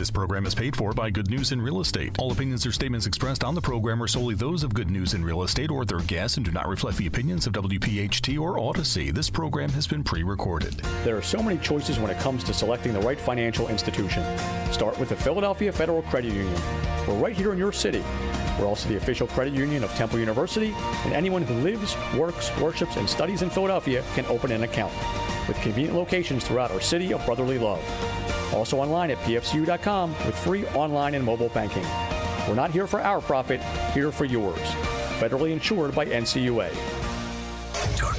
This program is paid for by Good News in Real Estate. All opinions or statements expressed on the program are solely those of Good News in Real Estate or their guests and do not reflect the opinions of WPHT or Odyssey. This program has been pre recorded. There are so many choices when it comes to selecting the right financial institution. Start with the Philadelphia Federal Credit Union. We're right here in your city. We're also the official credit union of Temple University, and anyone who lives, works, worships, and studies in Philadelphia can open an account with convenient locations throughout our city of brotherly love. Also online at pfcu.com with free online and mobile banking. We're not here for our profit, here for yours. Federally insured by NCUA.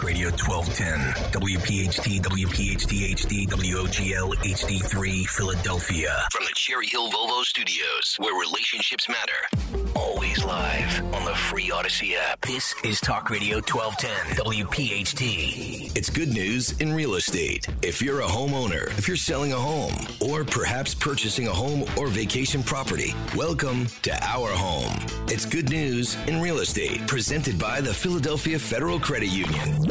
Talk Radio 1210, WPHT, WPHT HD, WOGL HD3, Philadelphia. From the Cherry Hill Volvo Studios, where relationships matter. Always live on the free Odyssey app. This is Talk Radio 1210, WPHT. It's good news in real estate. If you're a homeowner, if you're selling a home, or perhaps purchasing a home or vacation property, welcome to Our Home. It's good news in real estate, presented by the Philadelphia Federal Credit Union.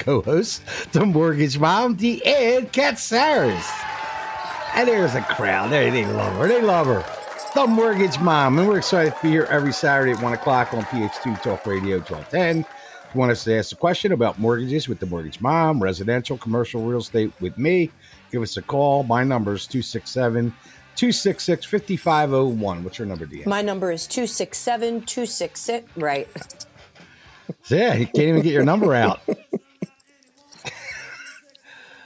co-host, co-host, the mortgage mom, Deanne Katsaris. And there's a crowd. They, they love her. They love her. The mortgage mom. And we're excited to be here every Saturday at 1 o'clock on PH2 Talk Radio 1210. If you want us to ask a question about mortgages with the mortgage mom, residential, commercial real estate with me, give us a call. My number is 267 266 5501. What's your number, Deanne? My number is 267 266. Right. Yeah, you can't even get your number out.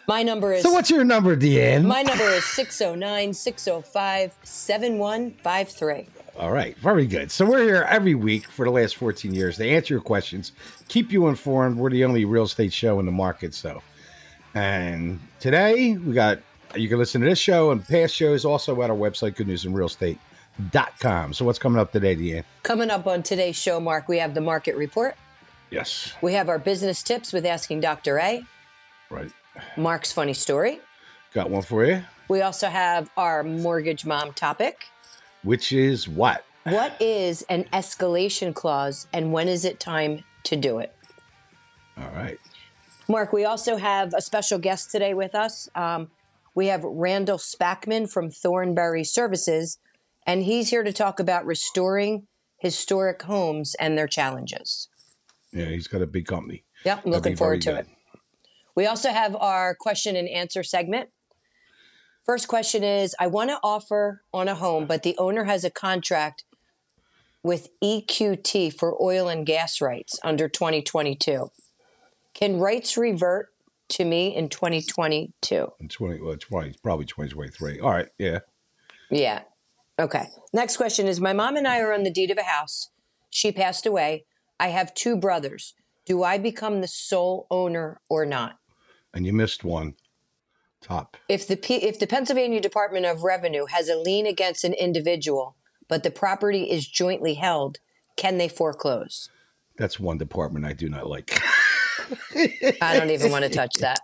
My number is. So what's your number, Deanne? My number is 609 605 7153. All right, very good. So we're here every week for the last 14 years to answer your questions, keep you informed. We're the only real estate show in the market, so. And today we got you can listen to this show and past shows also at our website, goodnewsandrealestate.com. So what's coming up today, Deanne? Coming up on today's show, Mark, we have the market report. Yes. We have our business tips with Asking Dr. A. Right. Mark's funny story. Got one for you. We also have our mortgage mom topic. Which is what? What is an escalation clause and when is it time to do it? All right. Mark, we also have a special guest today with us. Um, we have Randall Spackman from Thornbury Services, and he's here to talk about restoring historic homes and their challenges. Yeah, he's got a big company. Yep, I'm looking forward to it. We also have our question and answer segment. First question is I want to offer on a home, but the owner has a contract with EQT for oil and gas rights under 2022. Can rights revert to me in 2022? In 20, well, 20, probably 2023. All right. Yeah. Yeah. Okay. Next question is My mom and I are on the deed of a house. She passed away. I have two brothers. Do I become the sole owner or not? And you missed one. Top. If the P- if the Pennsylvania Department of Revenue has a lien against an individual, but the property is jointly held, can they foreclose? That's one department I do not like. I don't even want to touch that.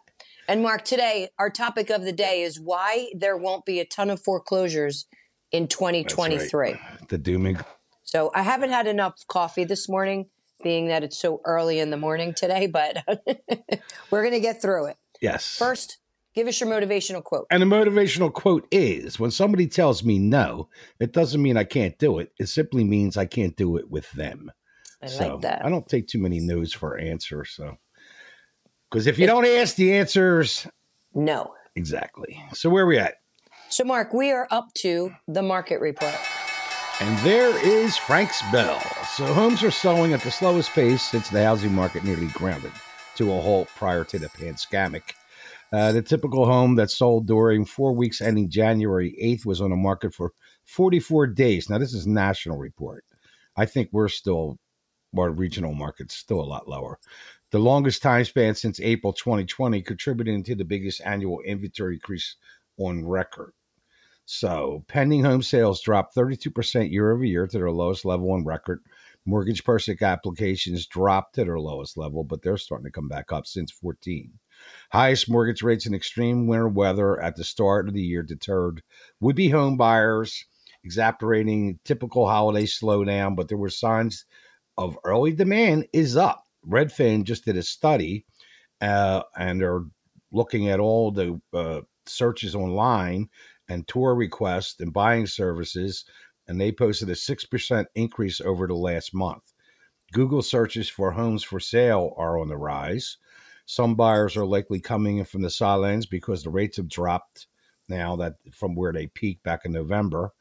And Mark, today our topic of the day is why there won't be a ton of foreclosures in 2023. The dooming. So I haven't had enough coffee this morning, being that it's so early in the morning today, but we're going to get through it. Yes. First, give us your motivational quote. And the motivational quote is when somebody tells me no, it doesn't mean I can't do it. It simply means I can't do it with them. I So, like that. I don't take too many no's for answers. So, because if you don't ask the answers, No. exactly. So, where are we at? So, Mark, we are up to the market report. And there is Frank's Bell. So homes are selling at the slowest pace since the housing market nearly grounded to a halt prior to the pandemic. Uh, the typical home that sold during four weeks ending January 8th was on the market for 44 days. Now, this is national report. I think we're still, our regional market's still a lot lower. The longest time span since April 2020, contributing to the biggest annual inventory increase on record. So, pending home sales dropped 32% year over year to their lowest level on record. Mortgage purchase applications dropped to their lowest level, but they're starting to come back up since 14. Highest mortgage rates in extreme winter weather at the start of the year deterred would be home buyers, exacerbating typical holiday slowdown, but there were signs of early demand is up. Redfin just did a study, uh, and they're looking at all the uh, searches online and tour requests and buying services, and they posted a 6% increase over the last month. Google searches for homes for sale are on the rise. Some buyers are likely coming in from the sidelines because the rates have dropped now that from where they peaked back in November,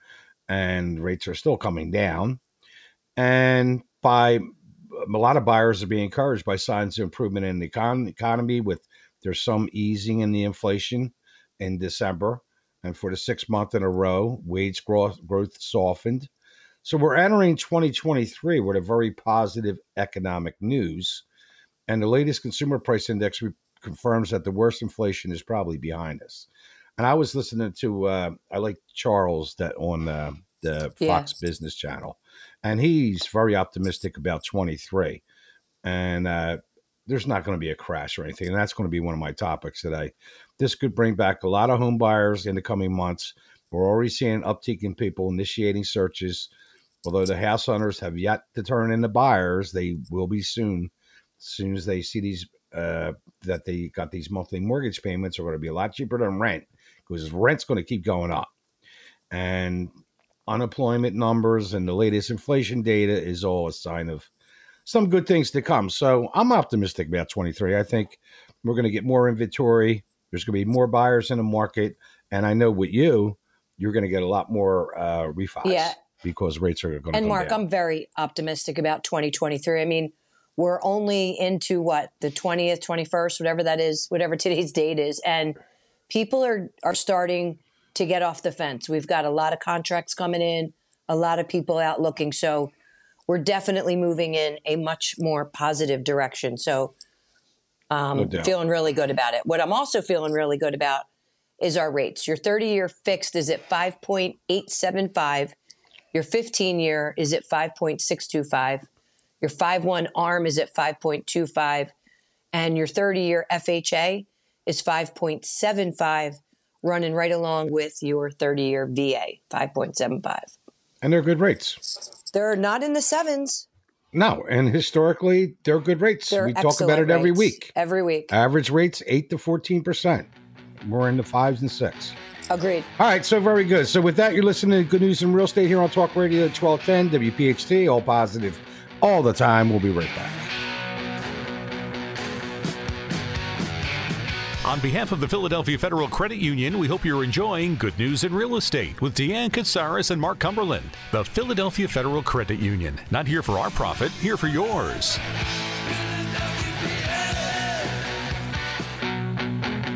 and rates are still coming down. And by a lot of buyers are being encouraged by signs of improvement in the econ- economy with there's some easing in the inflation in December and for the sixth month in a row, wage growth, growth softened. So we're entering 2023 with a very positive economic news. And the latest consumer price index confirms that the worst inflation is probably behind us. And I was listening to, uh, I like Charles that on uh, the Fox yeah. Business Channel, and he's very optimistic about 23. And uh, there's not going to be a crash or anything. And that's going to be one of my topics today. This could bring back a lot of home buyers in the coming months. We're already seeing an uptick in people initiating searches. Although the house owners have yet to turn into buyers, they will be soon. As soon as they see these, uh, that they got these monthly mortgage payments are going to be a lot cheaper than rent because rent's going to keep going up. And unemployment numbers and the latest inflation data is all a sign of some good things to come. So I'm optimistic about 23. I think we're going to get more inventory. There's going to be more buyers in the market, and I know with you, you're going to get a lot more uh, refis. Yeah. Because rates are going to. And Mark, down. I'm very optimistic about 2023. I mean, we're only into what the 20th, 21st, whatever that is, whatever today's date is, and people are are starting to get off the fence. We've got a lot of contracts coming in, a lot of people out looking. So we're definitely moving in a much more positive direction. So, um, no feeling really good about it. What I'm also feeling really good about is our rates. Your 30 year fixed is at 5.875. Your 15 year is at 5.625. Your 5 1 ARM is at 5.25. And your 30 year FHA is 5.75, running right along with your 30 year VA, 5.75. And they're good rates. They're not in the sevens. No, and historically, they're good rates. They're we talk about it every week. Every week. Average rates, 8 to 14%. We're in the fives and six. Agreed. All right, so very good. So with that, you're listening to Good News in Real Estate here on Talk Radio 1210 WPHT, all positive all the time. We'll be right back. On behalf of the Philadelphia Federal Credit Union, we hope you're enjoying Good News in Real Estate with Deanne Katsaris and Mark Cumberland. The Philadelphia Federal Credit Union. Not here for our profit, here for yours.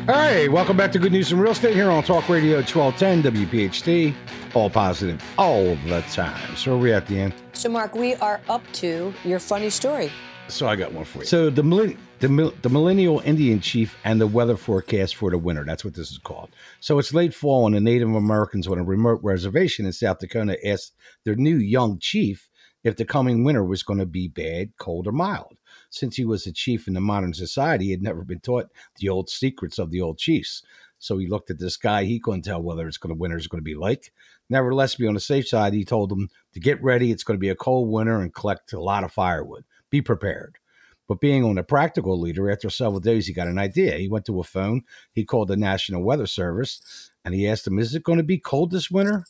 Hey, welcome back to Good News in Real Estate here on Talk Radio 1210 WPHT. All positive all the time. So, where are we at Deanne? So, Mark, we are up to your funny story. So, I got one for you. So, the the, the millennial Indian chief and the weather forecast for the winter. That's what this is called. So it's late fall, and the Native Americans on a remote reservation in South Dakota asked their new young chief if the coming winter was going to be bad, cold, or mild. Since he was a chief in the modern society, he had never been taught the old secrets of the old chiefs. So he looked at this guy. He couldn't tell whether it's going to winter is going to be like. Nevertheless, be on the safe side, he told them to get ready. It's going to be a cold winter and collect a lot of firewood. Be prepared. But being on a practical leader, after several days, he got an idea. He went to a phone, he called the National Weather Service, and he asked them, Is it going to be cold this winter?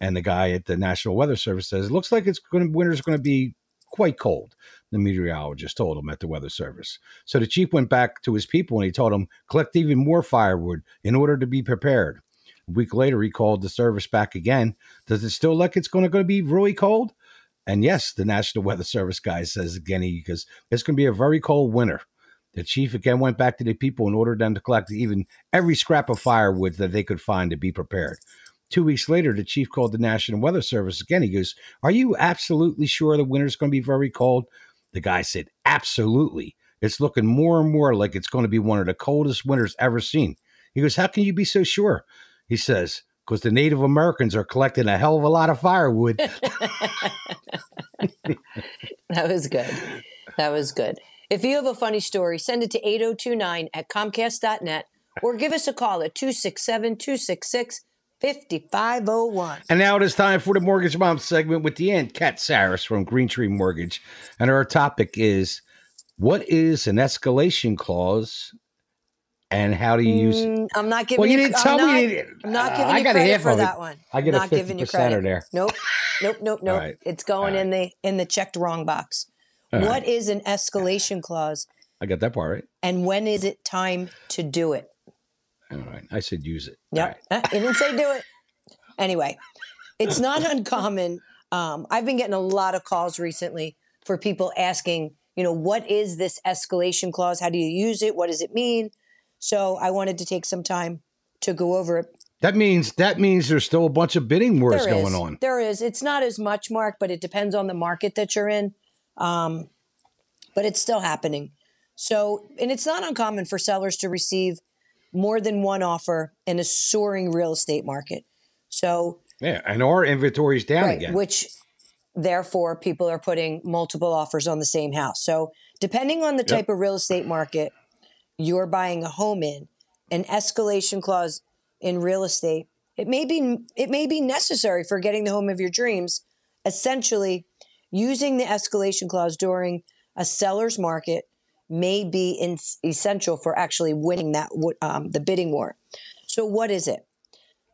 And the guy at the National Weather Service says, It looks like it's going to, winter's going to be quite cold. The meteorologist told him at the Weather Service. So the chief went back to his people and he told them, Collect even more firewood in order to be prepared. A week later, he called the service back again. Does it still look it's going to be really cold? And yes, the National Weather Service guy says again, because it's going to be a very cold winter. The chief again went back to the people and ordered them to collect even every scrap of firewood that they could find to be prepared. Two weeks later, the chief called the National Weather Service again. He goes, Are you absolutely sure the winter's going to be very cold? The guy said, Absolutely. It's looking more and more like it's going to be one of the coldest winters ever seen. He goes, How can you be so sure? He says, because the Native Americans are collecting a hell of a lot of firewood. That was good. That was good. If you have a funny story, send it to 8029 at comcast.net or give us a call at 267 266 5501. and now it is time for the Mortgage Mom segment with the end, Katsaris from Green Tree Mortgage. And our topic is what is an escalation clause and how do you use it? Mm, I'm not giving Well, you you, didn't I'm tell not, me. you didn't- I'm not Uh, giving I you got a credit half for it. that one. I get a not giving you 50% there. Nope. Nope, nope, nope. right. It's going All in the in the checked wrong box. All What right. is an escalation clause I got that part right. and when is it time to do it? All right. I said use it. Yep. right. Uh, It didn't say do it. Anyway, it's not uncommon. Um, I've been getting a lot of calls recently for people asking, you know, what is this escalation clause? How do you use it? What does it mean? So I wanted to take some time to go over it. That means that means there's still a bunch of bidding wars There is. going on. There is. It's not as much, Mark, but it depends on the market that you're in. Um, but it's still happening. So, and it's not uncommon for sellers to receive more than one offer in a soaring real estate market. So, Yeah, and our inventory's down right, again. which therefore people are putting multiple offers on the same house. So, depending on the type of real estate market you're buying a home in, an escalation clause in real estate, it may be it may be necessary for getting the home of your dreams. Essentially, using the escalation clause during a seller's market may be in, essential for actually winning that um, the bidding war. So, what is it?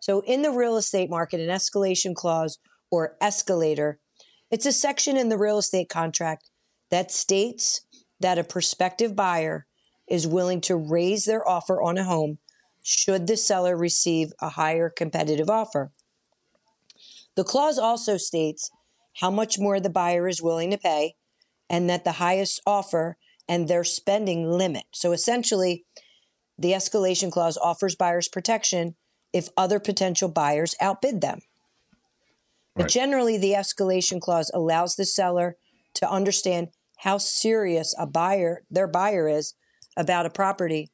So, in the real estate market, an escalation clause or escalator, it's a section in the real estate contract that states that a prospective buyer is willing to raise their offer on a home should the seller receive a higher competitive offer. The clause also states how much more the buyer is willing to pay and that the highest offer and their spending limit. So essentially, the escalation clause offers buyers protection if other potential buyers outbid them. But generally, the escalation clause allows the seller to understand how serious a buyer, their buyer is about a property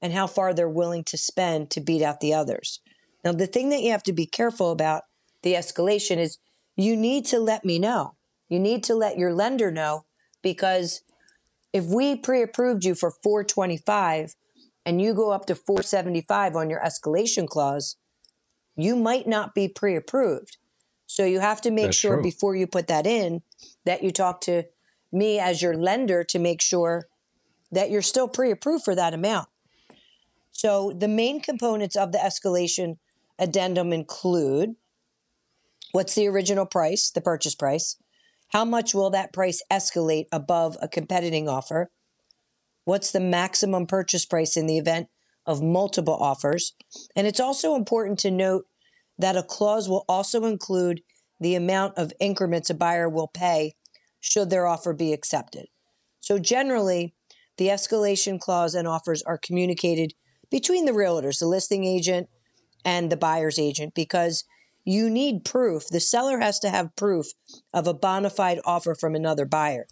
and how far they're willing to spend to beat out the others. Now, the thing that you have to be careful about the escalation is you need to let me know. You need to let your lender know because if we pre-approved you for 425 and you go up to 475 on your escalation clause, you might not be pre-approved. So you have to make That's sure true. before you put that in that you talk to me as your lender to make sure that you're still pre-approved for that amount. So the main components of the escalation addendum include what's the original price, the purchase price? How much will that price escalate above a competing offer? What's the maximum purchase price in the event of multiple offers? And it's also important to note that a clause will also include the amount of increments a buyer will pay should their offer be accepted. So generally, the escalation clause and offers are communicated between the realtors, the listing agent, and the buyer's agent because you need proof. The seller has to have proof of a bona fide offer from another buyer.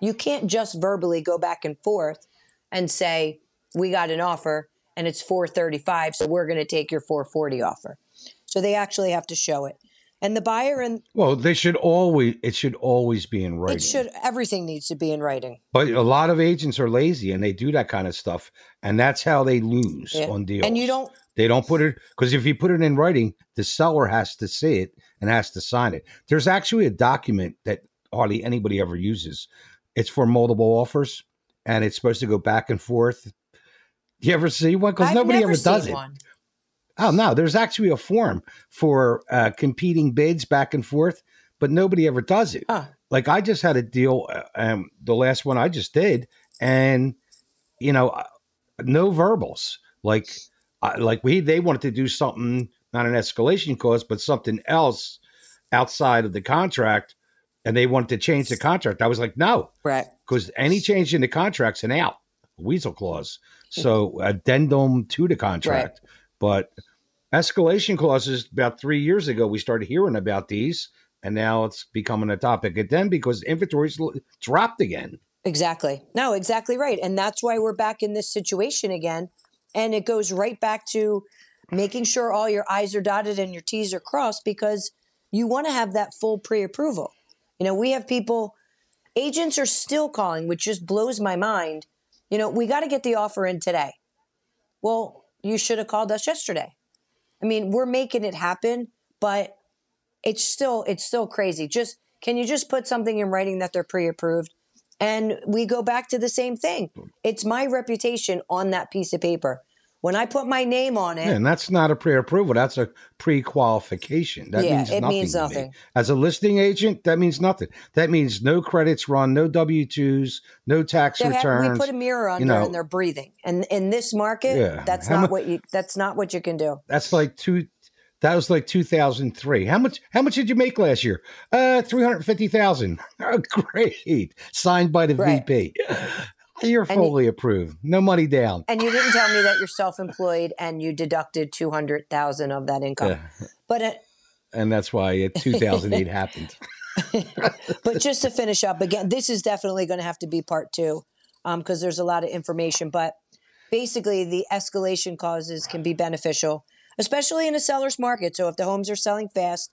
You can't just verbally go back and forth and say, "We got an offer and it's 435, so we're going to take your 440 offer." So they actually have to show it. And the buyer and well, they should always it should always be in writing. it should everything needs to be in writing. But a lot of agents are lazy and they do that kind of stuff, and that's how they lose Yeah. on deals. And you don't They don't put it because if you put it in writing, the seller has to see it and has to sign it. There's actually a document that hardly anybody ever uses. It's for multiple offers, and it's supposed to go back and forth. You ever see one? Because nobody ever does it. one. Oh no, there's actually a form for uh, competing bids back and forth, but nobody ever does it. Huh. Like I just had a deal, uh, um, the last one I just did, and you know, uh, no verbals. Like, I like we they wanted to do something, not an escalation clause, but something else outside of the contract, and they wanted to change the contract. I was like, no, Right. because any change in the contract's an out, weasel clause. So addendum to the contract. But escalation clauses about three years ago, we started hearing about these, and now it's becoming a topic again because inventories dropped again. Exactly. No, exactly right. And that's why we're back in this situation again. And it goes right back to making sure all your I's are dotted and your T's are crossed because you want to have that full pre approval. You know, we have people, agents are still calling, which just blows my mind. You know, we got to get the offer in today. Well, you should have called us yesterday. I mean, we're making it happen, but it's still it's still crazy. Just can you just put something in writing that they're pre-approved? And we go back to the same thing. It's my reputation on that piece of paper. When I put my name on it, Yeah, and that's not a pre-approval. That's a pre-qualification. That Yeah, means it nothing. means to me. nothing. As a listing agent, that means nothing. That means no credits run, no W twos, no tax they have, returns. we put a mirror under know- and they're breathing. And in this market, Yeah. that's How not mu- what you that's not what you can do. That's like two. That was like 2003. How much? How much did you make last year? Uh, 350,000. Oh, great. Signed by the Right. VP. You're And you- fully approved. No money down. And you didn't tell me that you're self-employed and you deducted 200,000 of that income. Yeah. But uh, And that's why uh, 2008 happened. but just to finish up again, this is definitely going to have to be part two because there's a lot of information. But basically, the escalation clauses can be beneficial, especially in a seller's market. So if the homes are selling fast,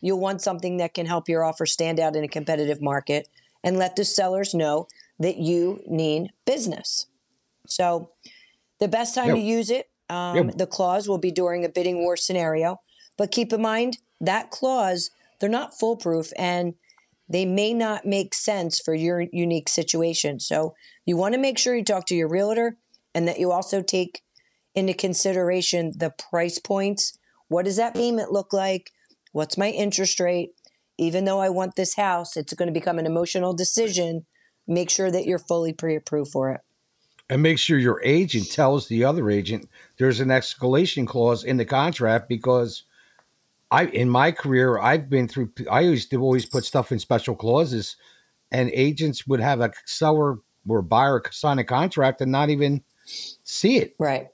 you'll want something that can help your offer stand out in a competitive market and let the sellers know that you need business. So the best time Yeah. to use it, um, Yeah. the clause will be during a bidding war scenario. But keep in mind that clause, they're not foolproof and they may not make sense for your unique situation. So you want to make sure you talk to your realtor and that you also take into consideration the price points. What does that payment look like? What's my interest rate? Even though I want this house, it's going to become an emotional decision. Make sure that you're fully pre approved for it. and make sure your agent tells the other agent there's an escalation clause in the contract because I in my career I've been through I used to always put stuff in special clauses and agents would have a seller or buyer sign a contract and not even see it. Right.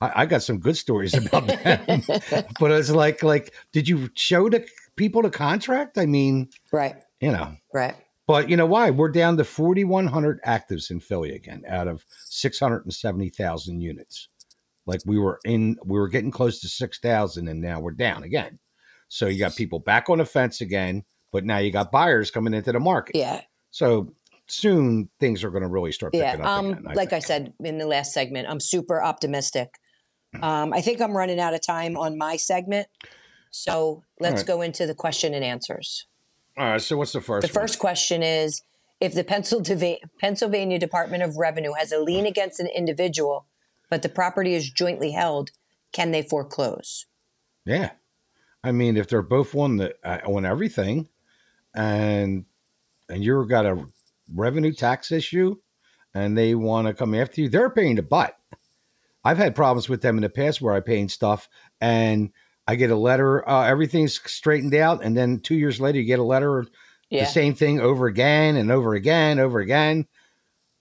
I, I got some good stories about that. but it's like like did you show the people the contract? I mean, Right. you know. Right. But you know why? We're down to 4,100 actives in Philly again, out of 670,000 units. Like we were in, we were getting close to 6,000, and now we're down again. So you got people back on the fence again, but now you got buyers coming into the market. Yeah. So soon things are going to really start picking Yeah. up Um, again. like I said in the last segment, I'm super optimistic. Um, I think I'm running out of time on my segment. So let's right. go into the question and answers. All right. So what's the first? The first question is if the Pennsylvania, Pennsylvania Department of Revenue has a lien against an individual, but the property is jointly held, can they foreclose? Yeah. I mean, if they're both on the uh, on everything, and and you've got a revenue tax issue, and they want to come after you, they're paying the butt. I've had problems with them in the past where I paying stuff and I get a letter, uh, everything's straightened out, and then two years later you get a letter, Yeah. the same thing over again and over again, over again.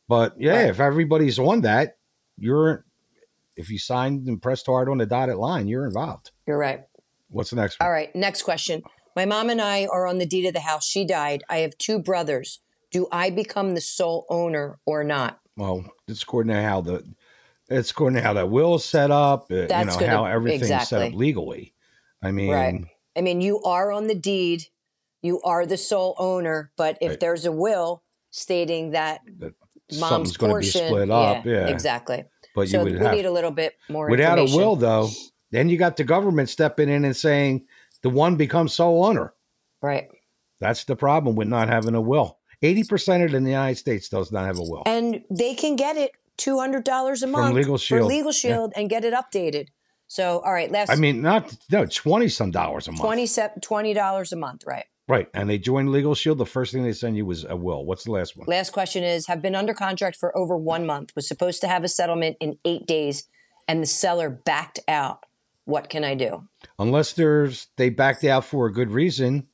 But yeah, Right. if everybody's on that, you're if you signed and pressed hard on the dotted line, you're involved. You're right. What's the next one? All right. Next question. My mom and I are on the deed of the house. She died. I have two brothers. Do I become the sole owner or not? Well, it's according to how the it's according to how that will set up. uh, you know gonna- how everything's set up legally. I mean, Right. I mean, you are on the deed, you are the sole owner, but if Right. there's a will stating that that mom's going to be split up. Yeah, exactly. But so you we would have need a little bit more without a will, though. Then you got the government stepping in and saying the one becomes sole owner. right? That's the problem with not having a will. Eighty percent of it in the United States does not have a will. And they can get it two hundred dollars a From month Legal for Shield. Legal Yeah. Shield and get it updated. So, all right, last I mean, not no twenty some dollars a month. 20 dollars a month, right? right? And they joined Legal Shield. The first thing they send you was a will. What's the last one? Last question is: Have been under contract for over one month. Was supposed to have a settlement in eight days, and the seller backed out. What can I do? Unless there's they backed out for a good reason,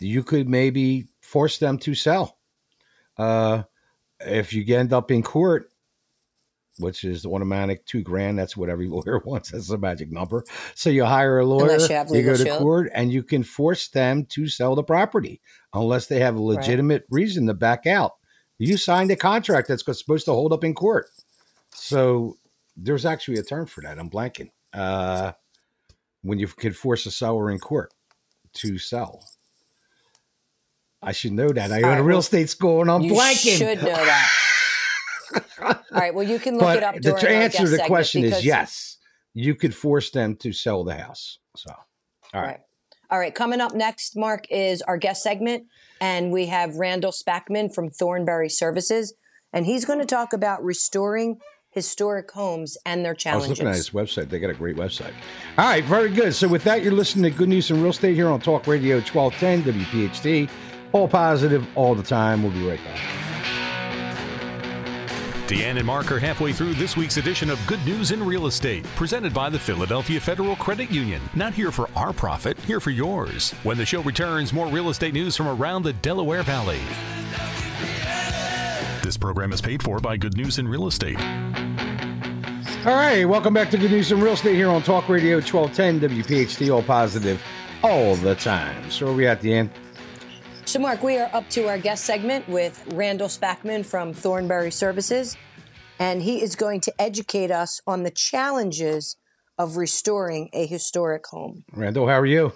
you could maybe force them to sell. Uh, if you end up in court, which is the automatic two grand, that's what every lawyer wants. That's the magic number. So you hire a lawyer, Unless you go to court, and you can force them to sell the property unless they have a legitimate reason to back out. You signed a contract that's supposed to hold up in court. So there's actually a term for that. I'm blanking. uh, when you can force a seller in court to sell. I should know that. I go to real estate school and I'm you blanking. should know that. All right. Well, you can look but it up. the to answer the question is yes. You could force them to sell the house. So, all right. Right. All right. Coming up next, Mark, is our guest segment. And we have Randall Spackman from Thornbury Services. And he's going to talk about restoring historic homes and their challenges. I was looking at his website. They got a great website. All right, very good. So with that, you're listening to Good News in Real Estate here on Talk Radio 1210 WPHT. All positive, all the time. We'll be right back. Deanne and Mark are halfway through this week's edition of Good News in Real Estate, presented by the Philadelphia Federal Credit Union. Not here for our profit, here for yours. When the show returns, more real estate news from around the Delaware Valley. This program is paid for by Good News in Real Estate. All right, welcome back to Good News in Real Estate here on Talk Radio 1210 WPHT. All positive, all the time. So where we at Deanne? So, Mark, we are up to our guest segment with Randall Spackman from Thornbury Services, and he is going to educate us on the challenges of restoring a historic home. Randall, how are you?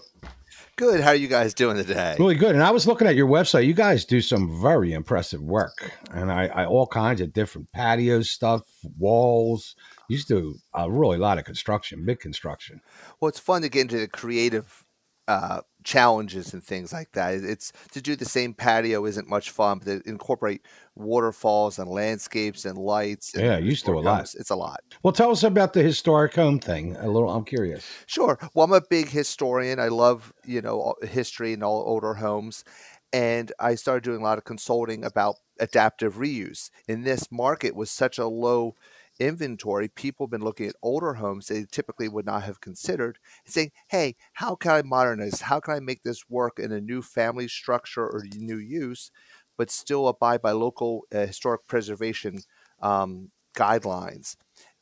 Good. How are you guys doing today? Really good. And I was looking at your website. You guys do some very impressive work, and I, I all kinds of different patio stuff, walls. You used to do a really lot of construction, big construction. Well, it's fun to get into the creative uh, challenges and things like that. It's to do the same patio isn't much fun, but to incorporate waterfalls and landscapes and lights. And Yeah, used to a lot. It's a lot. Well, tell us about the historic home thing. A little. I'm curious. Sure. Well, I'm a big historian. I love, you know, history and all older homes. And I started doing a lot of consulting about adaptive reuse. In this market was such a low inventory, people have been looking at older homes they typically would not have considered and saying, hey, how can I modernize? How can I make this work in a new family structure or new use, but still abide by local uh, historic preservation um, guidelines?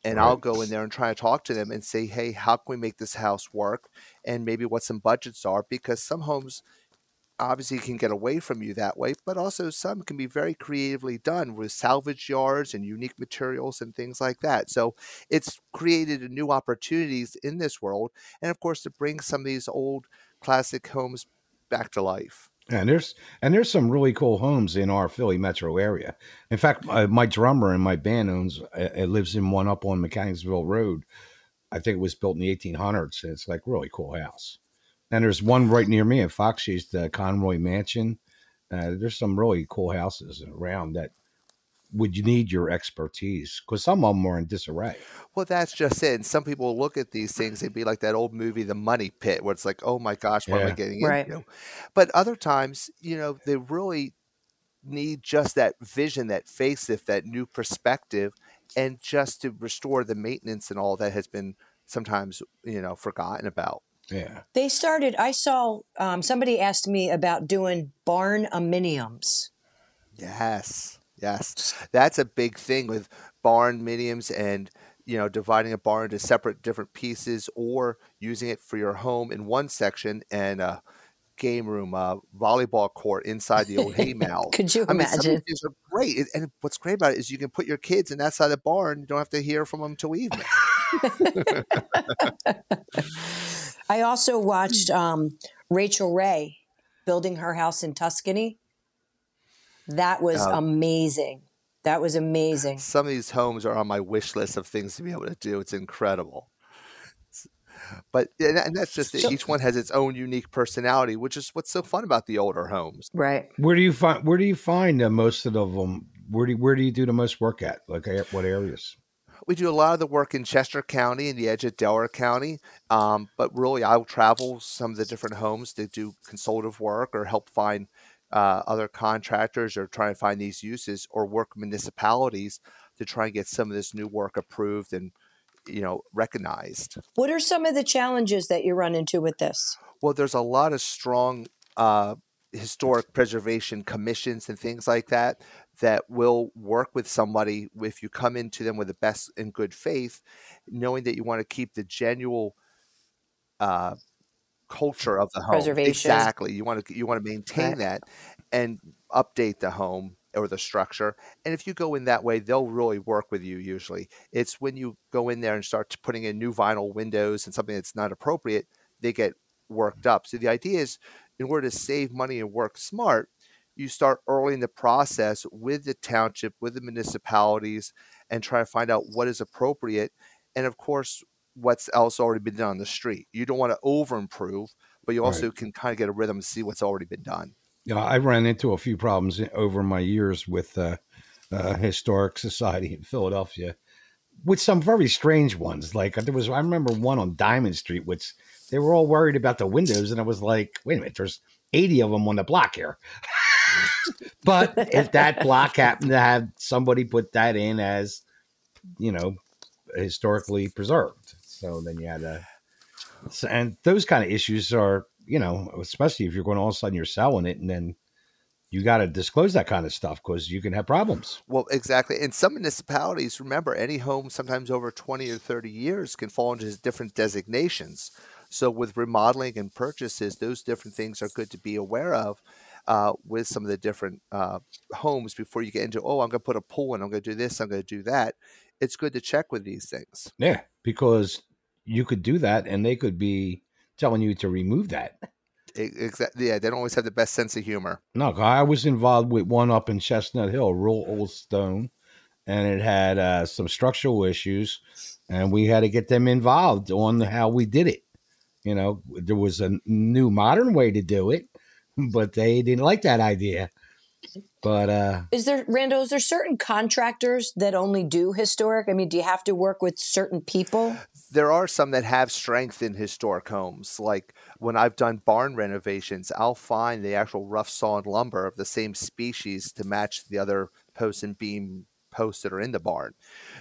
and I'll go in there and try to talk to them and say, hey, how can we make this house work? And maybe what some budgets are, because some homes obviously can get away from you that way, but also some can be very creatively done with salvage yards and unique materials and things like that. So it's created new opportunities in this world. And of course, to bring some of these old classic homes back to life. And there's and there's some really cool homes in our Philly metro area. In fact, uh, my drummer in my band owns uh, uh, lives in one up on Mechanicsville Road. I think it was built in the 1800s. and It's like really cool house. And there's one right near me at Fox Street, the Conroy Mansion. Uh, there's some really cool houses around that would you need your expertise because some of them are in disarray. Well, that's just it. And some people look at these things they'd be like that old movie, The Money Pit, where it's like, oh my gosh, what am I getting Right. into? But other times, you know, they really need just that vision, that facelift, that new perspective, and just to restore the maintenance and all that has been sometimes, you know, forgotten about. Yeah. They started, I saw um, somebody asked me about doing barndominiums. Yes, yes, that's a big thing with barndominiums and you know dividing a barn into separate different pieces or using it for your home in one section and a game room, a volleyball court inside the old hay mow. Could you I mean, some of imagine? these things are great, and what's great about it is you can put your kids in that side of the barn. You don't have to hear from them till evening. I also watched um, Rachael Ray building her house in Tuscany. That was Oh. amazing. That was amazing. Some of these homes are on my wish list of things to be able to do. It's incredible. But and and that's just it. Each one has its own unique personality, which is what's so fun about the older homes. Right. Where do you find where do you find uh, most of them? Where do you, where do you do the most work at? Like what areas? We do a lot of the work in Chester County and the edge of Delaware County, um, but really I'll travel some of the different homes to do consultative work or help find uh, other contractors or try and find these uses or work with municipalities to try and get some of this new work approved and you know recognized. What are some of the challenges that you run into with this? Well, there's a lot of strong uh, historic preservation commissions and things like that that will work with somebody if you come into them with the best and good faith, knowing that you want to keep the genuine uh, culture of the home. Preservation. Exactly. You want to you want to maintain Right. that and update the home or the structure. And if you go in that way, they'll really work with you usually. It's when you go in there and start putting in new vinyl windows and something that's not appropriate, they get worked up. So the idea is in order to save money and work smart, you start early in the process with the township, with the municipalities, and try to find out what is appropriate. And of course, what's else already been done on the street. You don't want to over improve, but you also right. can kind of get a rhythm and see what's already been done. Yeah, I ran into a few problems over my years with uh, uh, historic society in Philadelphia, with some very strange ones. Like there was, I remember one on Diamond Street, which they were all worried about the windows, and I was like, wait a minute, there's 80 of them on the block here. but if that block happened to have somebody put that in as, you know, historically preserved, so then you had to, and those kind of issues are you know, especially if you're going all of a sudden you're selling it and then you got to disclose that kind of stuff because you can have problems. Well, exactly. And some municipalities, remember, any home sometimes over 20 or 30 years can fall into different designations. So, with remodeling and purchases, those different things are good to be aware of uh, with some of the different uh, homes before you get into, oh, I'm going to put a pool in, I'm going to do this, I'm going to do that. It's good to check with these things. Yeah, because you could do that and they could be telling you to remove that. Exactly. Yeah, they don't always have the best sense of humor. No, I was involved with one up in Chestnut Hill, real old stone, and it had uh, some structural issues, and we had to get them involved on how we did it. You know, there was a new modern way to do it, but they didn't like that idea. But uh is there Randall, is there certain contractors that only do historic? I mean, do you have to work with certain people? There are some that have strength in historic homes. Like when I've done barn renovations, I'll find the actual rough sawn lumber of the same species to match the other post and beam posts that are in the barn.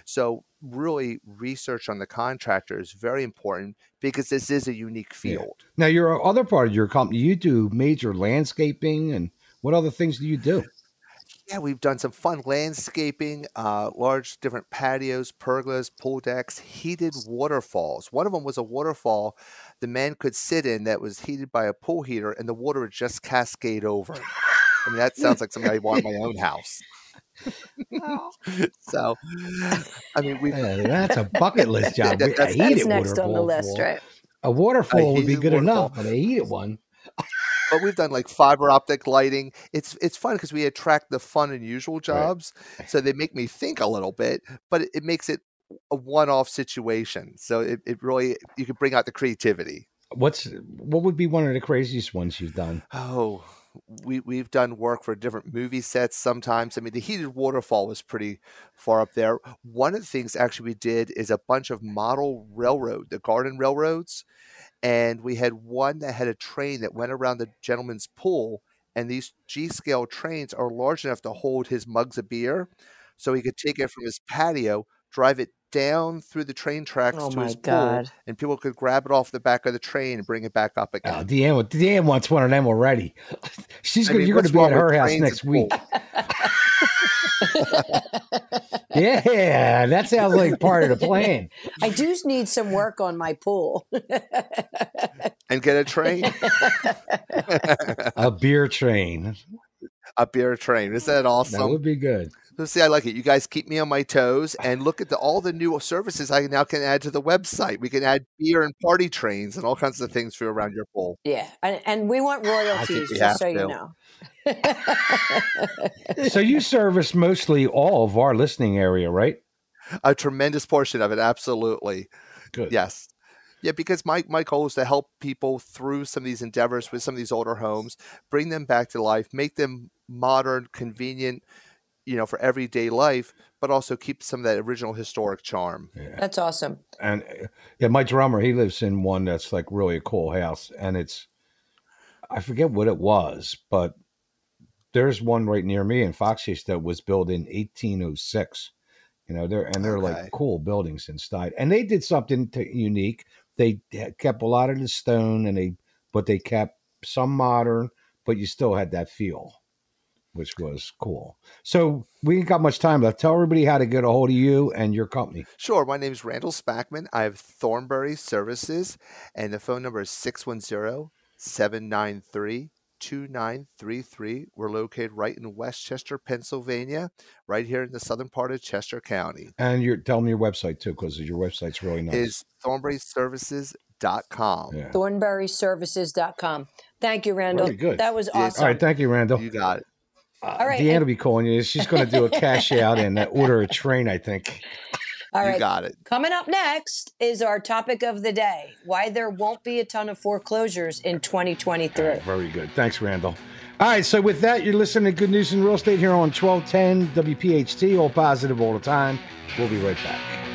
So really research on the contractor is very important because this is a unique field. Yeah. Now your other part of your company, you do major landscaping and what other things do you do? Yeah, we've done some fun landscaping, uh, large different patios, pergolas, pool decks, heated waterfalls. One of them was a waterfall the man could sit in that was heated by a pool heater, and the water would just cascade over. I mean, that sounds like something I want in my own house. So, I mean, we that's a bucket list job. that's, that's next on the list, right? A waterfall would be good waterfall. enough, but a heated one but we've done like fiber optic lighting. It's it's fun because we attract the fun and usual jobs, right. so they make me think a little bit, but it, it makes it a one-off situation. So it, it really you can bring out the creativity. What's what would be one of the craziest ones you've done? Oh, we we've done work for different movie sets sometimes. I mean, the heated waterfall was pretty far up there. One of the things actually we did is a bunch of model railroad, the garden railroads, and we had one that had a train that went around the gentleman's pool and these G scale trains are large enough to hold his mugs of beer so he could take it from his patio drive it down through the train tracks oh to his God. pool and people could grab it off the back of the train and bring it back up oh, again. Oh, Deanne, Deanne wants one of them already. She's gonna, mean, you're going to be at her house next week. yeah, that sounds like part of the plan. I do need some work on my pool. and get a train. a beer train. A beer train. Is that awesome? That would be good. So see, I like it. You guys keep me on my toes and look at the, all the new services I now can add to the website. We can add beer and party trains and all kinds of things for around your pool. Yeah, and, and we want royalties, we just so to. you know. so you service mostly all of our listening area, right? A tremendous portion of it, absolutely. Good. Yes. Yeah, because my, my goal is to help people through some of these endeavors with some of these older homes, bring them back to life, make them modern, convenient, you know, for everyday life, but also keep some of that original historic charm. Yeah. That's awesome. And uh, yeah, my drummer, he lives in one that's like really a cool house, and it's I forget what it was, but there's one right near me in Fox Chase that was built in 1806. You know, they're and they're okay. like cool buildings inside, and they did something to, unique. They kept a lot of the stone, and they but they kept some modern, but you still had that feel which was cool. So we ain't got much time left. Tell everybody how to get a hold of you and your company. Sure. My name is Randall Spackman. I have Thornbury Services, and the phone number is 610 793 2933. We're located right in West Chester, Pennsylvania, right here in the southern part of Chester County. And you're tell me your website too, because your website's really nice. Is thornburyservices.com. yeah. Thornburyservices.com. Thank you, Randall. Very good. That was awesome. All right, thank you, Randall. You got it. All right, Deanna will be calling you. She's going to do a cash out and uh, order a train, I think. All right. you got it. Coming up next is our topic of the day why there won't be a ton of foreclosures in 2023. Very good. Thanks, Randall. All right, so with that, you're listening to Good News in Real Estate here on 1210 WPHT, all positive all the time. We'll be right back.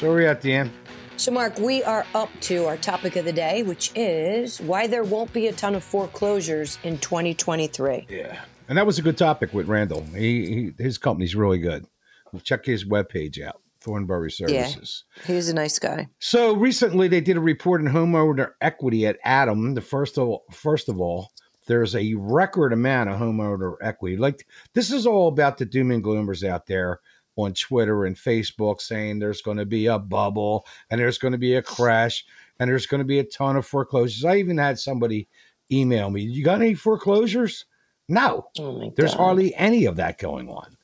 So where are we at, Deanne? So, Mark, we are up to our topic of the day, which is why there won't be a ton of foreclosures in 2023. Yeah. And that was a good topic with Randall. He, he His company's really good. Check his webpage out, Thornbury Services. Yeah, he's a nice guy. So recently, they did a report on homeowner equity at ATTOM. The first of all, first of all, there's a record amount of homeowner equity. Like this is all about the doom and gloomers out there on Twitter and Facebook saying there's going to be a bubble and there's going to be a crash and there's going to be a ton of foreclosures. I even had somebody email me, "You got any foreclosures?" No. Oh There's hardly any of that going on.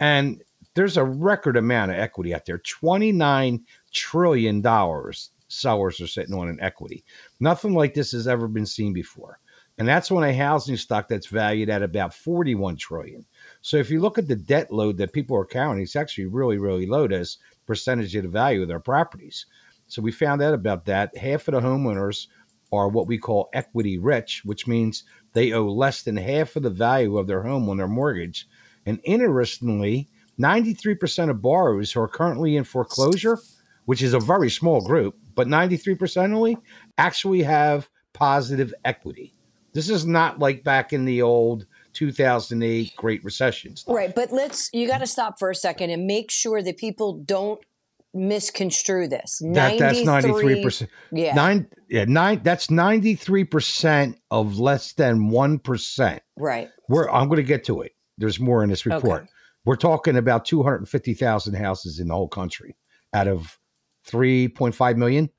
And there's a record amount of equity out there $29 trillion sellers are sitting on in equity. Nothing like this has ever been seen before. And that's on a housing stock that's valued at about 41 trillion. So if you look at the debt load that people are carrying, it's actually really, really low as percentage of the value of their properties. So we found out about that. Half of the homeowners are what we call equity rich, which means they owe less than half of the value of their home on their mortgage. And interestingly, 93% of borrowers who are currently in foreclosure, which is a very small group, but 93% only actually have positive equity. This is not like back in the old 2008 Great Recession stuff. Right, but let's you got to stop for a second and make sure that people don't misconstrue this. That, that's 93 percent. Yeah. Nine yeah, nine that's 93 percent of less than one percent. Right. We're I'm gonna get to it. There's more in this report. Okay. We're talking about 250,000 houses in the whole country out of 3.5 million.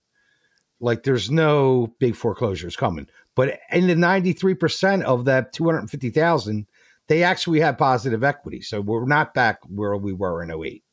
Like there's no big foreclosures coming. But in the 93% of that 250,000, they actually have positive equity. So we're not back where we were in 08.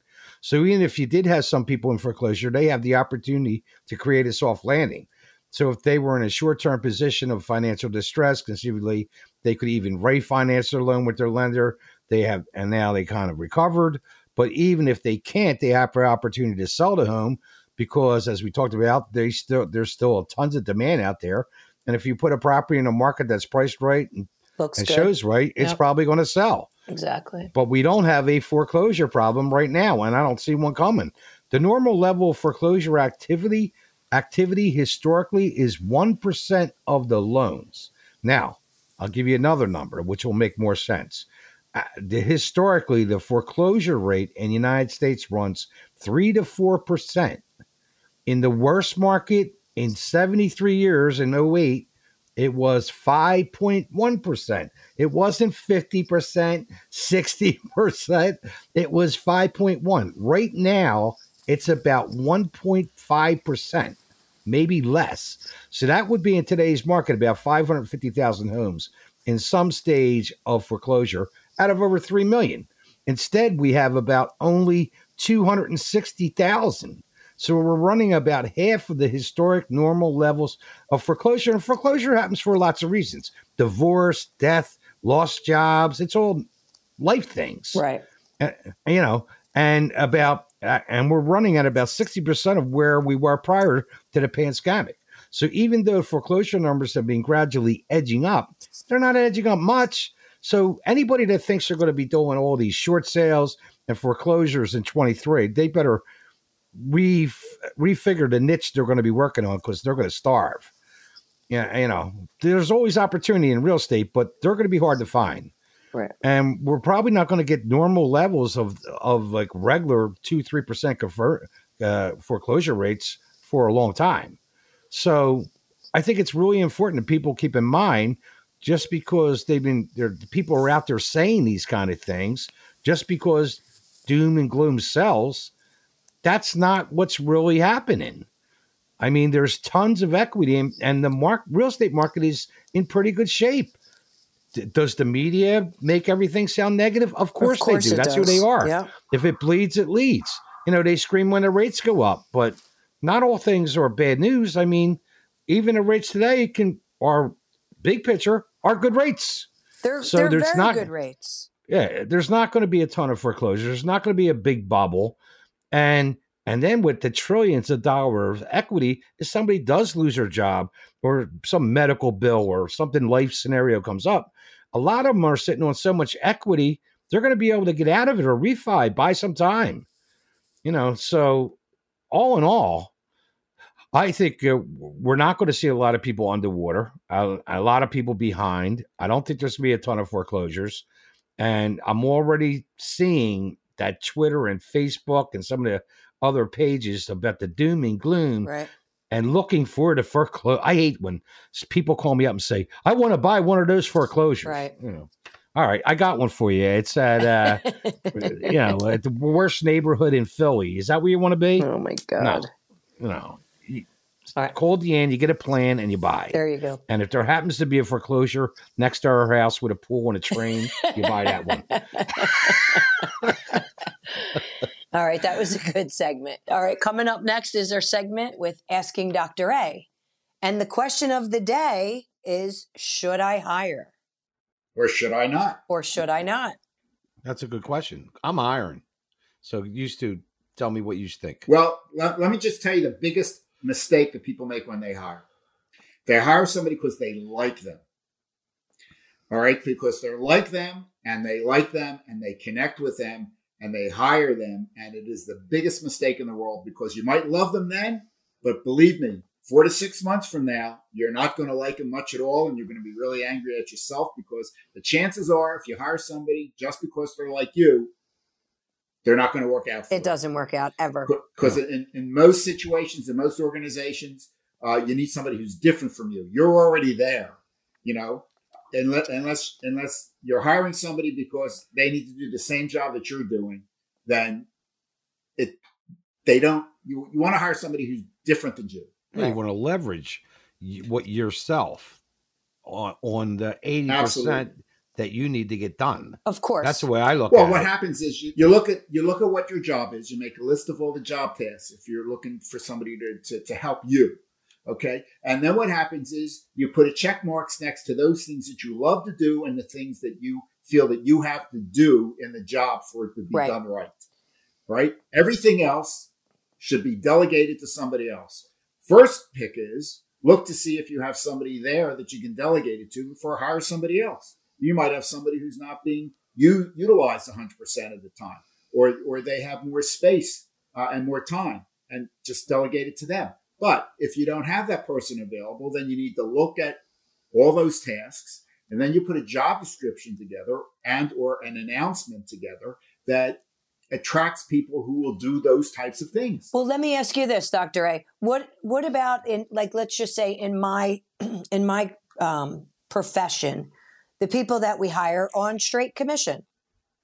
So even if you did have some people in foreclosure, they have the opportunity to create a soft landing. So if they were in a short-term position of financial distress, conceivably they could even refinance their loan with their lender. They have, and now they kind of recovered. But even if they can't, they have the opportunity to sell the home because, as we talked about, they still there's still tons of demand out there. And if you put a property in a market that's priced right and, Looks and good. shows right, it's Yep. probably going to sell exactly. but we don't have a foreclosure problem right now and i don't see one coming the normal level of foreclosure activity activity historically is 1% of the loans now i'll give you another number which will make more sense Uh, the, historically the foreclosure rate in the united states runs 3 to 4% in the worst market in 73 years in 08 it was 5.1%. It wasn't 50%, 60%. It was 5.1. Right now, it's about 1.5%, maybe less. So that would be in today's market about 550,000 homes in some stage of foreclosure out of over 3 million. Instead, we have about only 260,000. So we're running about half of the historic normal levels of foreclosure. And foreclosure happens for lots of reasons divorce, death, lost jobs. It's all life things. Right. Uh, you know, and about, uh, and we're running at about 60% of where we were prior to the pandemic. So even though foreclosure numbers have been gradually edging up, they're not edging up much. So anybody that thinks they're going to be doing all these short sales and foreclosures in 23, they better re- refigure the niche they're going to be working on because they're going to starve. Yeah, you know, there's always opportunity in real estate, but they're going to be hard to find. Right. And we're probably not going to get normal levels of of like regular two three percent convert uh, foreclosure rates for a long time. So I think it's really important that people keep in mind just because they've been there, people are out there saying these kind of things, just because doom and gloom sells, that's not what's really happening. I mean, there's tons of equity, and, the mark, real estate market is in pretty good shape. D- does the media make everything sound negative? Of course, course they do. That's who they are. Yeah. If it bleeds, it leads. You know, they scream when the rates go up, but not all things are bad news. I mean, even the rates today can are big picture are good rates. They're So they're there's very not- good rates. Yeah, there's not going to be a ton of foreclosures. There's not going to be a big bubble, and and then with the trillions of dollars of equity, if somebody does lose their job or some medical bill or something life scenario comes up, a lot of them are sitting on so much equity they're going to be able to get out of it or refi, buy some time. You know, so all in all, I think uh, we're not going to see a lot of people underwater, a, a lot of people behind. I don't think there's going to be a ton of foreclosures. And I'm already seeing that Twitter and Facebook and some of the other pages about the doom and gloom Right. and looking for the foreclosure. I hate when people call me up and say, I want to buy one of those foreclosures. Right. You know, all right, I got one for you. It's at, uh, you know, at the worst neighborhood in Philly. Is that where you want to be? oh my God. No. know, you All right. call Deanne, you get a plan and you buy. There you go. And if there happens to be a foreclosure next to our house with a pool and a train, you buy that one. All right, that was a good segment. All right, coming up next is our segment with Asking Dr. A. And the question of the day is Should I hire Or should I not? or should I not? That's a good question. I'm iron. So used to tell me what you think. Well, let, let me just tell you the biggest mistake that people make when they hire. They hire somebody because they like them. All right, because they're like them and they like them and they connect with them and they hire them. And it is the biggest mistake in the world because you might love them then, but believe me, four to six months from now, you're not going to like them much at all. And you're going to be really angry at yourself because the chances are, if you hire somebody just because they're like you, they're not going to work out for It you doesn't work out ever. because in, in most situations in most organizations uh, you need somebody who's different from you you're already there you know unless unless unless you're hiring somebody because they need to do the same job that you're doing then it they don't you, you want to hire somebody who's different than you You want to leverage what yourself on on the eighty Absolutely. Percent that you need to get done. Of course. That's the way I look well at it. Well, what happens is you, you look at you look at what your job is you make a list of all the job tasks if you're looking for somebody to, to, to help you okay and then what happens is you put a check marks next to those things that you love to do and the things that you feel that you have to do in the job for it to be Right. done right right everything else should be delegated to somebody else first pick is look to see if you have somebody there that you can delegate it to before hire somebody else you might have somebody who's not being u- utilized 100% of the time or or they have more space uh, and more time and just delegate it to them but if you don't have that person available then you need to look at all those tasks and then you put a job description together and or an announcement together that attracts people who will do those types of things Well, let me ask you this, Dr. A. What what about in like let's just say in my in my um, profession, the people that we hire on straight commission,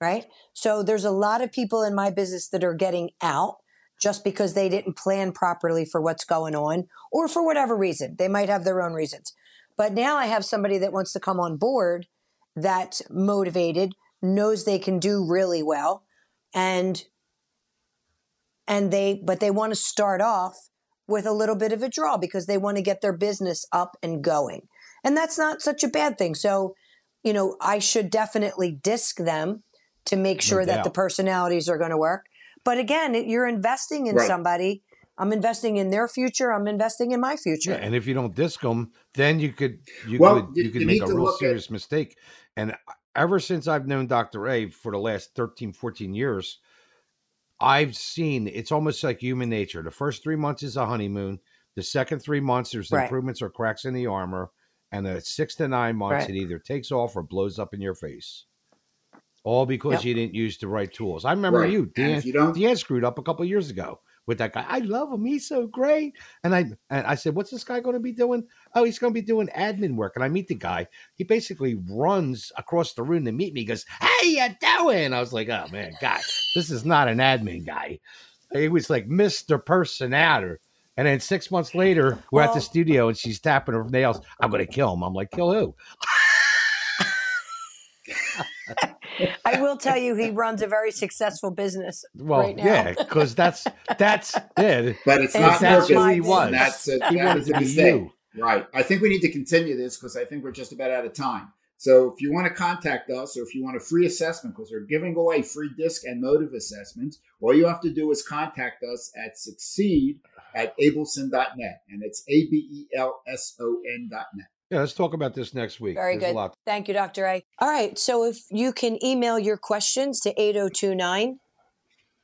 right? So there's a lot of people in my business that are getting out just because they didn't plan properly for what's going on or for whatever reason. They might have their own reasons. But now I have somebody that wants to come on board that's motivated, knows they can do really well and and they but they want to start off with a little bit of a draw because they want to get their business up and going and that's not such a bad thing so you know i should definitely disc them to make sure that the personalities are going to work but again you're investing in Right. somebody i'm investing in their future i'm investing in my future Yeah, and if you don't disc them, then you could you Well, could you- you could you make a real look at- serious mistake. And ever since I've known Dr. A for the last 13, 14 years, I've seen it's almost like human nature. The first three months is a honeymoon. The second three months, there's Right. improvements or cracks in the armor, and the six to nine months, Right. it either takes off or blows up in your face. All because Yep. you didn't use the right tools. I remember Right. you, And Dan. you don't- Dan screwed up a couple years ago with that guy. I love him. He's so great. And I and I said, "What's this guy going to be doing?" Oh, he's going to be doing admin work. And I meet the guy. He basically runs across the room to meet me. He goes, "Hey, you doing?" I was like, "Oh man, God, this is not an admin guy." He was like Mister Personality. And then six months later, we're at the studio and she's tapping her nails. I'm going to kill him. I'm like, kill who? I will tell you, he runs a very successful business Well, right now. yeah, because that's that's it. But it's And not that's your who he was. That's a, He that wanted to a be mistake. you. Right. I think we need to continue this because I think we're just about out of time. So if you want to contact us or if you want a free assessment, because we're giving away free disc and motive assessments, all you have to do is contact us at succeed at abelson.net. And it's A B E L S O N.net. Yeah, let's talk about this next week. Very There's a good. lot. Thank you, Dr. A. All right. So if you can email your questions to 8029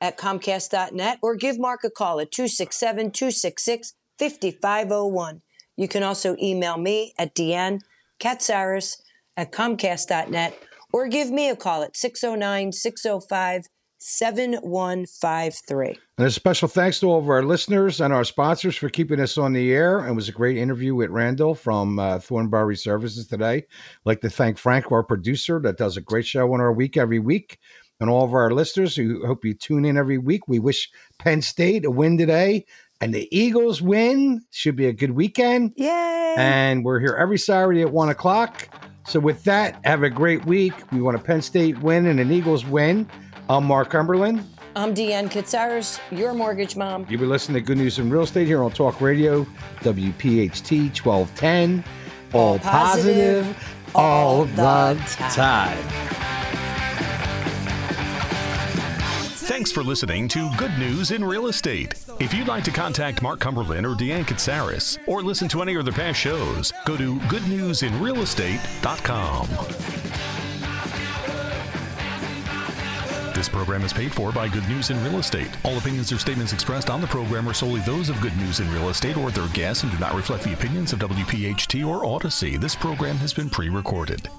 at comcast.net or give Mark a call at 267 266 5501. You can also email me at Deanne Katsaris at comcast.net or give me a call at 609 605 7153. And a special thanks to all of our listeners and our sponsors for keeping us on the air. It was a great interview with Randall from uh, Thornbury Services today. I'd like to thank Frank, our producer, that does a great show on our week every week. And all of our listeners who hope you tune in every week. We wish Penn State a win today. And the Eagles win. Should be a good weekend. Yay! And we're here every Saturday at one o'clock. So with that, have a great week. We want a Penn State win and an Eagles win. I'm Mark Cumberland. I'm Deanne Katsaris, your mortgage mom. You've been listening to Good News in Real Estate here on Talk Radio, WPHT 1210. All, All positive, positive, all all the the time. Thanks for listening to Good News in Real Estate. If you'd like to contact Mark Cumberland or Deanne Katsaris or listen to any of their past shows, go to goodnewsinrealestate.com. This program is paid for by Good News in Real Estate. All opinions or statements expressed on the program are solely those of Good News in Real Estate or their guests and do not reflect the opinions of WPHT or Audacy. This program has been pre recorded.